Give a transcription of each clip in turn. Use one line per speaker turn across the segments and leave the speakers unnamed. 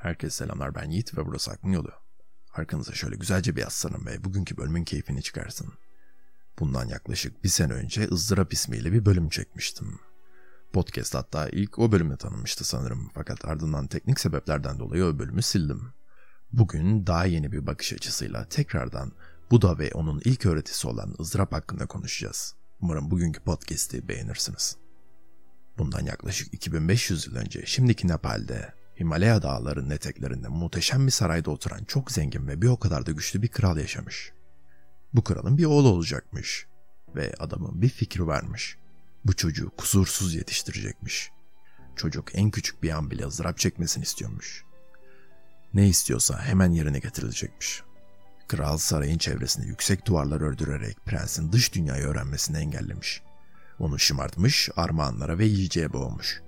Herkese selamlar ben Yiğit ve burası Aklın Yolu. Arkanıza şöyle güzelce bir yaslanın ve bugünkü bölümün keyfini çıkarsın. Bundan yaklaşık bir sene önce ızdırap ismiyle bir bölüm çekmiştim. Podcast hatta ilk o bölümü tanınmıştı sanırım fakat ardından teknik sebeplerden dolayı o bölümü sildim. Bugün daha yeni bir bakış açısıyla tekrardan Buda ve onun ilk öğretisi olan ızdırap hakkında konuşacağız. Umarım bugünkü podcast'i beğenirsiniz. Bundan yaklaşık 2500 yıl önce şimdiki Nepal'de Himalaya dağlarının eteklerinde muhteşem bir sarayda oturan çok zengin ve bir o kadar da güçlü bir kral yaşamış. Bu kralın bir oğlu olacakmış ve adamın bir fikri varmış. Bu çocuğu kusursuz yetiştirecekmiş. Çocuk en küçük bir an bile ızdırap çekmesini istiyormuş. Ne istiyorsa hemen yerine getirilecekmiş. Kral sarayın çevresinde yüksek duvarlar ördürerek prensin dış dünyayı öğrenmesini engellemiş. Onu şımartmış, armağanlara ve yiyeceğe boğmuş.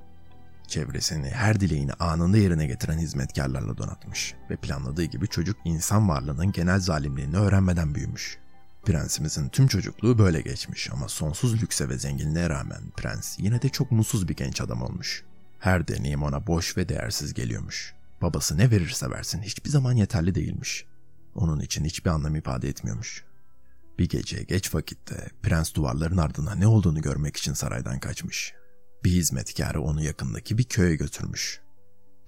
Çevresini her dileğini anında yerine getiren hizmetkarlarla donatmış ve planladığı gibi çocuk insan varlığının genel zalimliğini öğrenmeden büyümüş. Prensimizin tüm çocukluğu böyle geçmiş ama sonsuz lükse ve zenginliğe rağmen prens yine de çok mutsuz bir genç adam olmuş. Her deneyim ona boş ve değersiz geliyormuş. Babası ne verirse versin hiçbir zaman yeterli değilmiş. Onun için hiçbir anlam ifade etmiyormuş. Bir gece geç vakitte prens duvarların ardında ne olduğunu görmek için saraydan kaçmış. Bir hizmetkarı onu yakındaki bir köye götürmüş.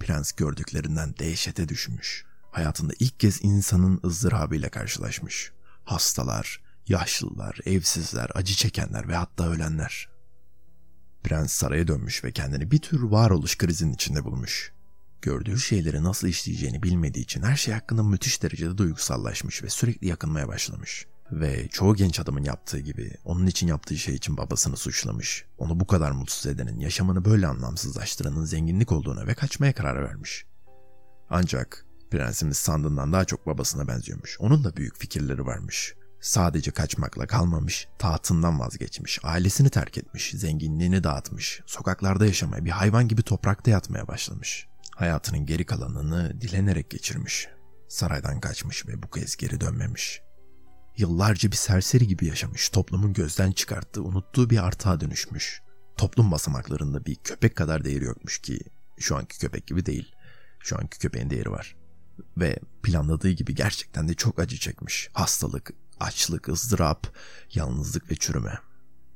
Prens gördüklerinden dehşete düşmüş. Hayatında ilk kez insanın ızdırabıyla karşılaşmış. Hastalar, yaşlılar, evsizler, acı çekenler ve hatta ölenler. Prens saraya dönmüş ve kendini bir tür varoluş krizinin içinde bulmuş. Gördüğü şeyleri nasıl işleyeceğini bilmediği için her şey hakkında müthiş derecede duygusallaşmış ve sürekli yakınmaya başlamış. Ve çoğu genç adamın yaptığı gibi onun için yaptığı şey için babasını suçlamış. Onu bu kadar mutsuz edenin, yaşamını böyle anlamsızlaştıranın zenginlik olduğuna ve kaçmaya karar vermiş. Ancak prensimiz sandığından daha çok babasına benziyormuş. Onun da büyük fikirleri varmış. Sadece kaçmakla kalmamış, tahtından vazgeçmiş, ailesini terk etmiş, zenginliğini dağıtmış, sokaklarda yaşamaya bir hayvan gibi toprakta yatmaya başlamış. Hayatının geri kalanını dilenerek geçirmiş. Saraydan kaçmış ve bu kez geri dönmemiş. Yıllarca bir serseri gibi yaşamış, toplumun gözden çıkarttığı, unuttuğu bir artığa dönüşmüş. Toplum basamaklarında bir köpek kadar değeri yokmuş ki şu anki köpek gibi değil. Şu anki köpeğin değeri var. Ve planladığı gibi gerçekten de çok acı çekmiş. Hastalık, açlık, ızdırap, yalnızlık ve çürüme.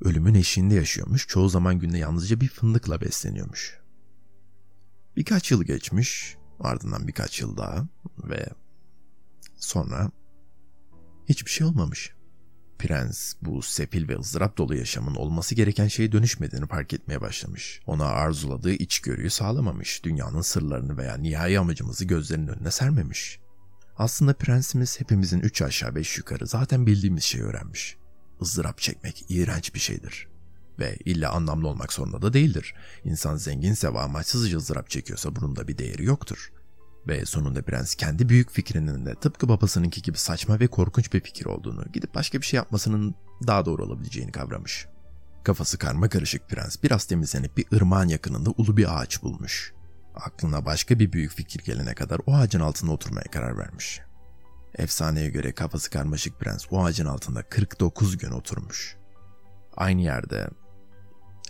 Ölümün eşiğinde yaşıyormuş, çoğu zaman günde yalnızca bir fındıkla besleniyormuş. Birkaç yıl geçmiş, ardından birkaç yıl daha ve sonra hiçbir şey olmamış. Prens bu sefil ve ızdırap dolu yaşamın olması gereken şeye dönüşmediğini fark etmeye başlamış. Ona arzuladığı içgörüyü sağlamamış, dünyanın sırlarını veya nihai amacımızı gözlerinin önüne sermemiş. Aslında prensimiz hepimizin üç aşağı beş yukarı zaten bildiğimiz şeyi öğrenmiş. Izdırap çekmek iğrenç bir şeydir. Ve illa anlamlı olmak zorunda da değildir. İnsan zenginse ve amaçsızca ızdırap çekiyorsa bunun da bir değeri yoktur. Ve sonunda prens kendi büyük fikrinin de tıpkı babasınınki gibi saçma ve korkunç bir fikir olduğunu, gidip başka bir şey yapmasının daha doğru olabileceğini kavramış. Kafası karma karışık prens biraz temizlenip bir ırmağın yakınında ulu bir ağaç bulmuş. Aklına başka bir büyük fikir gelene kadar o ağacın altında oturmaya karar vermiş. Efsaneye göre kafası karmaşık prens o ağacın altında 49 gün oturmuş. Aynı yerde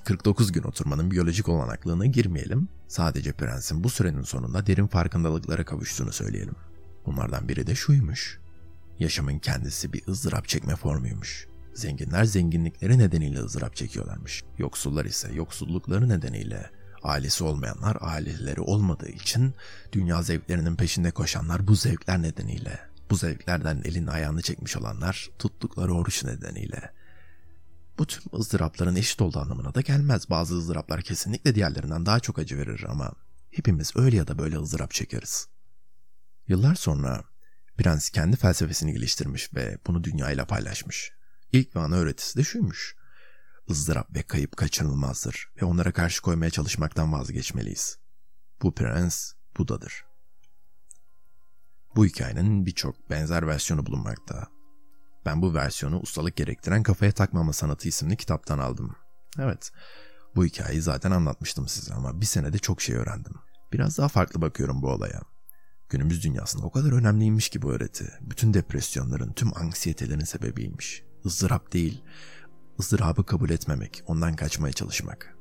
49 gün oturmanın biyolojik olanaklığına girmeyelim. Sadece prensin bu sürenin sonunda derin farkındalıklara kavuştuğunu söyleyelim. Bunlardan biri de şuymuş. Yaşamın kendisi bir ızdırap çekme formuymuş. Zenginler zenginlikleri nedeniyle ızdırap çekiyorlarmış. Yoksullar ise yoksullukları nedeniyle, ailesi olmayanlar aileleri olmadığı için dünya zevklerinin peşinde koşanlar bu zevkler nedeniyle, bu zevklerden elini ayağını çekmiş olanlar tuttukları oruç nedeniyle, bu tüm ızdırapların eşit olduğu anlamına da gelmez. Bazı ızdıraplar kesinlikle diğerlerinden daha çok acı verir ama hepimiz öyle ya da böyle ızdırap çekeriz. Yıllar sonra prens kendi felsefesini geliştirmiş ve bunu dünyayla paylaşmış. İlk ve ana öğretisi de şuymuş. ızdırap ve kayıp kaçınılmazdır ve onlara karşı koymaya çalışmaktan vazgeçmeliyiz. Bu prens Buda'dır. Bu hikayenin birçok benzer versiyonu bulunmakta ben bu versiyonu ustalık gerektiren Kafaya Takmama Sanatı isimli kitaptan aldım. Evet, bu hikayeyi zaten anlatmıştım size ama bir senede çok şey öğrendim. Biraz daha farklı bakıyorum bu olaya. Günümüz dünyasında o kadar önemliymiş ki bu öğreti. Bütün depresyonların, tüm anksiyetelerin sebebiymiş. Izdırap değil, ızdırabı kabul etmemek, ondan kaçmaya çalışmak.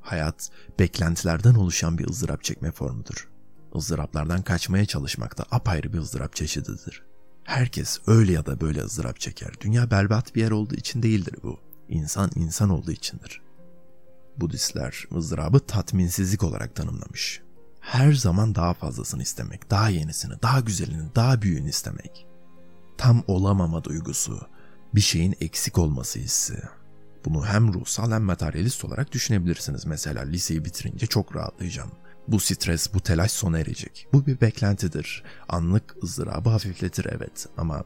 Hayat, beklentilerden oluşan bir ızdırap çekme formudur. ızdıraplardan kaçmaya çalışmak da apayrı bir ızdırap çeşididir. Herkes öyle ya da böyle ızdırap çeker. Dünya berbat bir yer olduğu için değildir bu. İnsan insan olduğu içindir. Budistler ızdırabı tatminsizlik olarak tanımlamış. Her zaman daha fazlasını istemek, daha yenisini, daha güzelini, daha büyüğünü istemek. Tam olamama duygusu, bir şeyin eksik olması hissi. Bunu hem ruhsal hem materyalist olarak düşünebilirsiniz. Mesela liseyi bitirince çok rahatlayacağım. Bu stres, bu telaş sona erecek. Bu bir beklentidir. Anlık ızdırabı hafifletir evet ama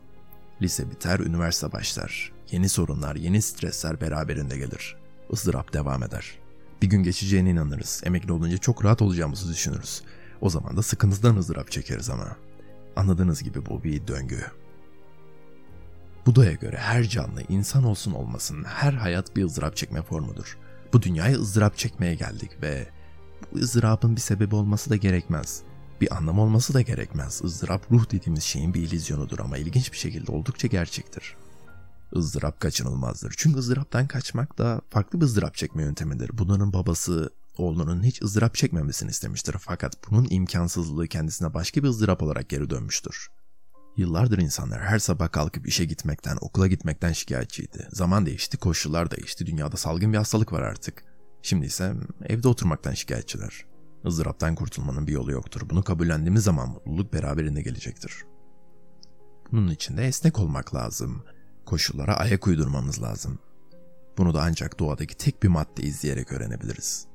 lise biter, üniversite başlar. Yeni sorunlar, yeni stresler beraberinde gelir. ızdırap devam eder. Bir gün geçeceğine inanırız. Emekli olunca çok rahat olacağımızı düşünürüz. O zaman da sıkıntıdan ızdırap çekeriz ama. Anladığınız gibi bu bir döngü. Buda'ya göre her canlı insan olsun olmasın her hayat bir ızdırap çekme formudur. Bu dünyaya ızdırap çekmeye geldik ve bu ızdırabın bir sebebi olması da gerekmez. Bir anlam olması da gerekmez. Izdırap ruh dediğimiz şeyin bir ilizyonudur ama ilginç bir şekilde oldukça gerçektir. ızdırap kaçınılmazdır. Çünkü ızdıraptan kaçmak da farklı bir ızdırap çekme yöntemidir. Bunların babası oğlunun hiç ızdırap çekmemesini istemiştir fakat bunun imkansızlığı kendisine başka bir ızdırap olarak geri dönmüştür. Yıllardır insanlar her sabah kalkıp işe gitmekten, okula gitmekten şikayetçiydi. Zaman değişti, koşullar değişti, dünyada salgın bir hastalık var artık. Şimdi ise evde oturmaktan şikayetçiler. ızdıraptan kurtulmanın bir yolu yoktur. Bunu kabullendiğimiz zaman mutluluk beraberinde gelecektir. Bunun için de esnek olmak lazım. Koşullara ayak uydurmamız lazım. Bunu da ancak doğadaki tek bir madde izleyerek öğrenebiliriz.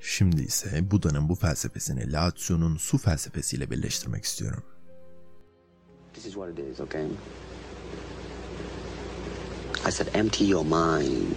Şimdi ise Buda'nın bu felsefesini Lao Tzu'nun su felsefesiyle birleştirmek istiyorum. This is what it is, okay? I said empty your mind.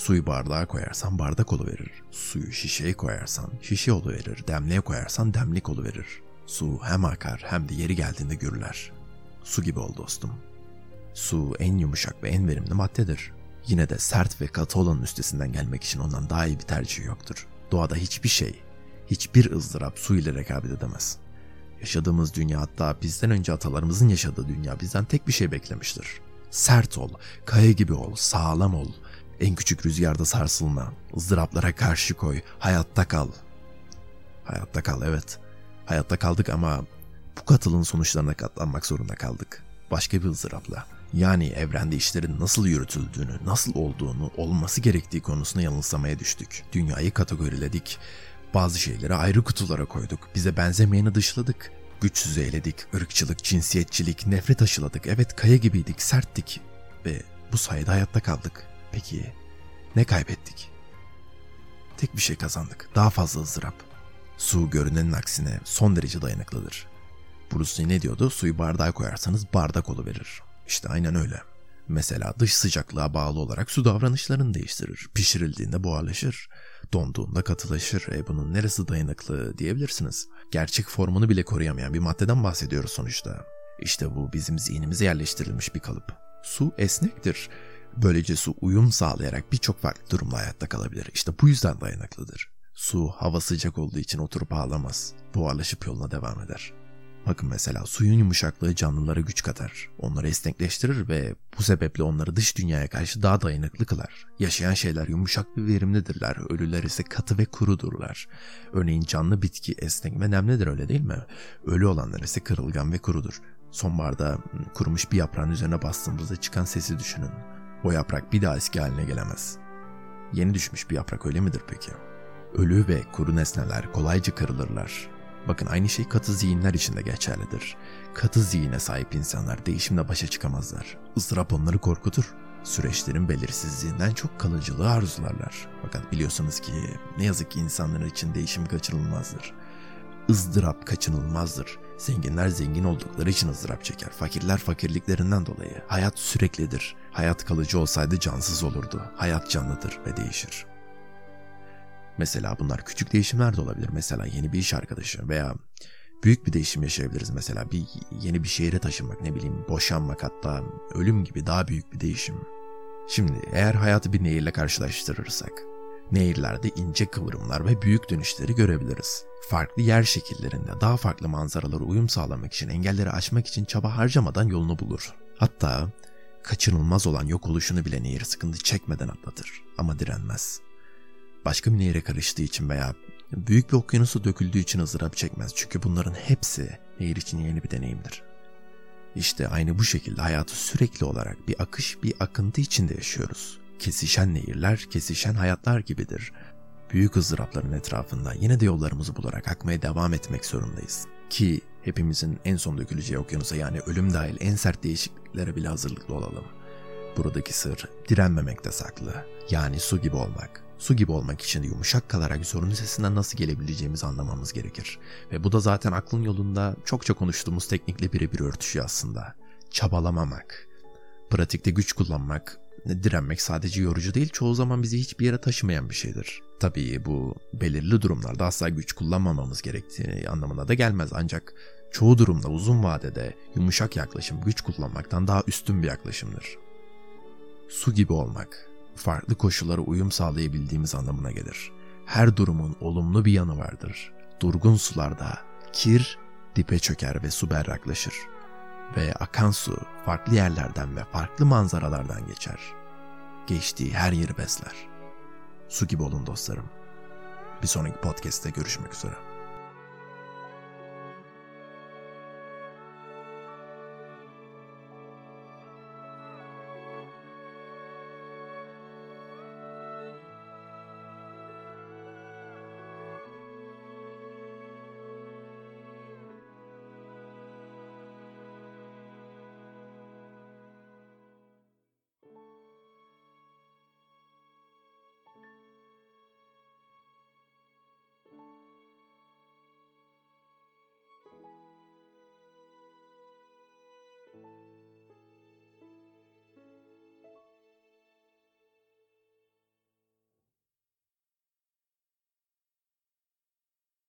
Suyu bardağa koyarsan bardak verir. Suyu şişeye koyarsan şişe verir. Demliğe koyarsan demlik verir. Su hem akar hem de yeri geldiğinde gürler. Su gibi ol dostum. Su en yumuşak ve en verimli maddedir. Yine de sert ve katı olanın üstesinden gelmek için ondan daha iyi bir tercih yoktur. Doğada hiçbir şey, hiçbir ızdırap su ile rekabet edemez. Yaşadığımız dünya hatta bizden önce atalarımızın yaşadığı dünya bizden tek bir şey beklemiştir. Sert ol, kaya gibi ol, sağlam ol. En küçük rüzgarda sarsılma, ızdıraplara karşı koy, hayatta kal. Hayatta kal evet. Hayatta kaldık ama bu katılın sonuçlarına katlanmak zorunda kaldık. Başka bir ızdırapla. Yani evrende işlerin nasıl yürütüldüğünü, nasıl olduğunu, olması gerektiği konusuna yanılsamaya düştük. Dünyayı kategoriledik. Bazı şeyleri ayrı kutulara koyduk. Bize benzemeyeni dışladık. Güçsüz eyledik, ırkçılık, cinsiyetçilik, nefret aşıladık. Evet kaya gibiydik, serttik ve bu sayede hayatta kaldık. Peki ne kaybettik? Tek bir şey kazandık, daha fazla ızdırap. Su görünenin aksine son derece dayanıklıdır. Bruce Lee ne diyordu? Suyu bardağa koyarsanız bardak verir. İşte aynen öyle. Mesela dış sıcaklığa bağlı olarak su davranışlarını değiştirir. Pişirildiğinde buharlaşır. Donduğunda katılaşır. E bunun neresi dayanıklı diyebilirsiniz. Gerçek formunu bile koruyamayan bir maddeden bahsediyoruz sonuçta. İşte bu bizim zihnimize yerleştirilmiş bir kalıp. Su esnektir. Böylece su uyum sağlayarak birçok farklı durumda hayatta kalabilir. İşte bu yüzden dayanıklıdır. Su hava sıcak olduğu için oturup ağlamaz. Buharlaşıp yoluna devam eder. Bakın mesela suyun yumuşaklığı canlılara güç katar. Onları esnekleştirir ve bu sebeple onları dış dünyaya karşı daha dayanıklı kılar. Yaşayan şeyler yumuşak ve verimlidirler. Ölüler ise katı ve kurudurlar. Örneğin canlı bitki esnek ve nemlidir öyle değil mi? Ölü olanlar ise kırılgan ve kurudur. Sonbaharda kurumuş bir yaprağın üzerine bastığımızda çıkan sesi düşünün. O yaprak bir daha eski haline gelemez. Yeni düşmüş bir yaprak öyle midir peki? Ölü ve kuru nesneler kolayca kırılırlar. Bakın aynı şey katı zihinler için de geçerlidir. Katı zihine sahip insanlar değişimle başa çıkamazlar. Izdırap onları korkutur. Süreçlerin belirsizliğinden çok kalıcılığı arzularlar. Fakat biliyorsunuz ki ne yazık ki insanlar için değişim kaçınılmazdır. ızdırap kaçınılmazdır. Zenginler zengin oldukları için ızdırap çeker. Fakirler fakirliklerinden dolayı. Hayat süreklidir. Hayat kalıcı olsaydı cansız olurdu. Hayat canlıdır ve değişir. Mesela bunlar küçük değişimler de olabilir. Mesela yeni bir iş arkadaşı veya Büyük bir değişim yaşayabiliriz mesela. Bir yeni bir şehre taşınmak, ne bileyim boşanmak hatta ölüm gibi daha büyük bir değişim. Şimdi eğer hayatı bir nehirle karşılaştırırsak, nehirlerde ince kıvrımlar ve büyük dönüşleri görebiliriz. Farklı yer şekillerinde daha farklı manzaralara uyum sağlamak için engelleri aşmak için çaba harcamadan yolunu bulur. Hatta kaçınılmaz olan yok oluşunu bile nehir sıkıntı çekmeden atlatır ama direnmez. Başka bir nehire karıştığı için veya büyük bir okyanusu döküldüğü için ızdırap çekmez çünkü bunların hepsi nehir için yeni bir deneyimdir. İşte aynı bu şekilde hayatı sürekli olarak bir akış, bir akıntı içinde yaşıyoruz. Kesişen nehirler, kesişen hayatlar gibidir. Büyük ızdırapların etrafında yine de yollarımızı bularak akmaya devam etmek zorundayız. Ki hepimizin en son döküleceği okyanusa yani ölüm dahil en sert değişikliklere bile hazırlıklı olalım. Buradaki sır direnmemekte saklı. Yani su gibi olmak. Su gibi olmak için yumuşak kalarak zorun sesinden nasıl gelebileceğimizi anlamamız gerekir. Ve bu da zaten aklın yolunda çokça konuştuğumuz teknikle birebir örtüşüyor aslında. Çabalamamak. Pratikte güç kullanmak, direnmek sadece yorucu değil çoğu zaman bizi hiçbir yere taşımayan bir şeydir. Tabii bu belirli durumlarda asla güç kullanmamamız gerektiği anlamına da gelmez ancak çoğu durumda uzun vadede yumuşak yaklaşım güç kullanmaktan daha üstün bir yaklaşımdır. Su gibi olmak, farklı koşullara uyum sağlayabildiğimiz anlamına gelir. Her durumun olumlu bir yanı vardır. Durgun sularda kir dipe çöker ve su berraklaşır. Ve akan su farklı yerlerden ve farklı manzaralardan geçer. Geçtiği her yeri besler. Su gibi olun dostlarım. Bir sonraki podcast'te görüşmek üzere.